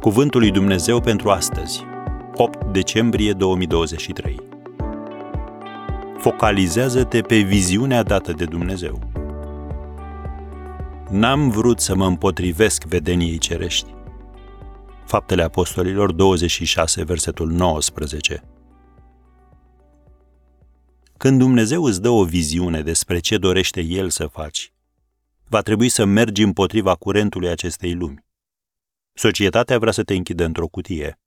Cuvântul lui Dumnezeu pentru astăzi, 8 decembrie 2023. Focalizează-te pe viziunea dată de Dumnezeu. N-am vrut să mă împotrivesc vedeniei cerești. Faptele Apostolilor 26, versetul 19. Când Dumnezeu îți dă o viziune despre ce dorește El să faci, va trebui să mergi împotriva curentului acestei lumi. Societatea vrea să te închidă într-o cutie.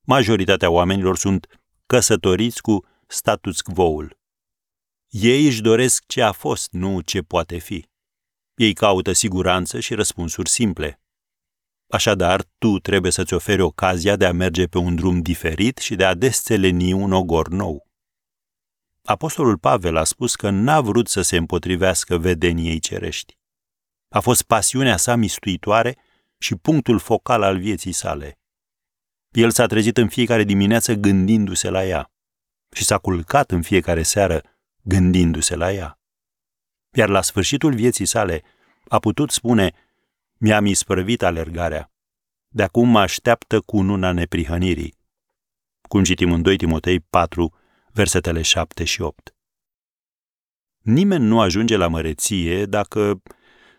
Majoritatea oamenilor sunt căsătoriți cu status quo-ul. Ei își doresc ce a fost, nu ce poate fi. Ei caută siguranță și răspunsuri simple. Așadar, tu trebuie să-ți oferi ocazia de a merge pe un drum diferit și de a desțeleni un ogor nou. Apostolul Pavel a spus că n-a vrut să se împotrivească vedeniei cerești. A fost pasiunea sa mistuitoare și punctul focal al vieții sale. El s-a trezit în fiecare dimineață gândindu-se la ea și s-a culcat în fiecare seară gândindu-se la ea. Iar la sfârșitul vieții sale a putut spune, mi-am isprăvit alergarea, de acum mă așteaptă cununa neprihănirii. Cum citim în 2 Timotei 4, versetele 7 și 8. Nimeni nu ajunge la măreție dacă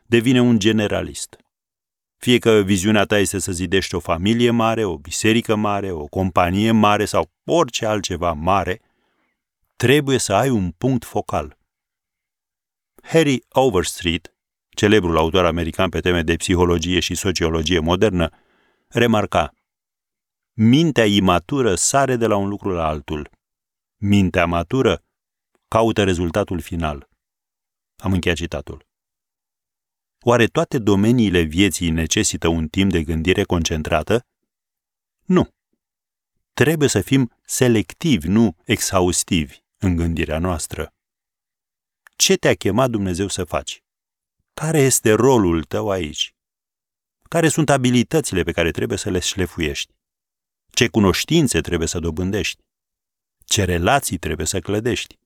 devine un generalist. Fie că viziunea ta este să zidești o familie mare, o biserică mare, o companie mare sau orice altceva mare, trebuie să ai un punct focal. Harry Overstreet, celebrul autor american pe teme de psihologie și sociologie modernă, remarca Mintea imatură sare de la un lucru la altul. Mintea matură caută rezultatul final. Am încheiat citatul. Oare toate domeniile vieții necesită un timp de gândire concentrată? Nu. Trebuie să fim selectivi, nu exhaustivi în gândirea noastră. Ce te-a chemat Dumnezeu să faci? Care este rolul tău aici? Care sunt abilitățile pe care trebuie să le șlefuiești? Ce cunoștințe trebuie să dobândești? Ce relații trebuie să clădești?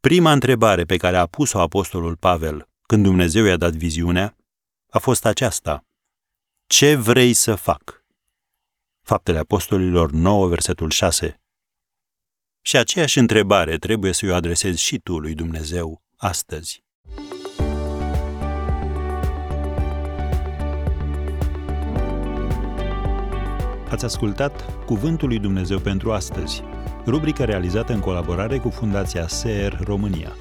Prima întrebare pe care a pus-o apostolul Pavel când Dumnezeu i-a dat viziunea, a fost aceasta. Ce vrei să fac? Faptele Apostolilor 9, versetul 6. Și aceeași întrebare trebuie să o adresezi și tu lui Dumnezeu astăzi. Ați ascultat Cuvântul lui Dumnezeu pentru astăzi, rubrica realizată în colaborare cu Fundația SER România.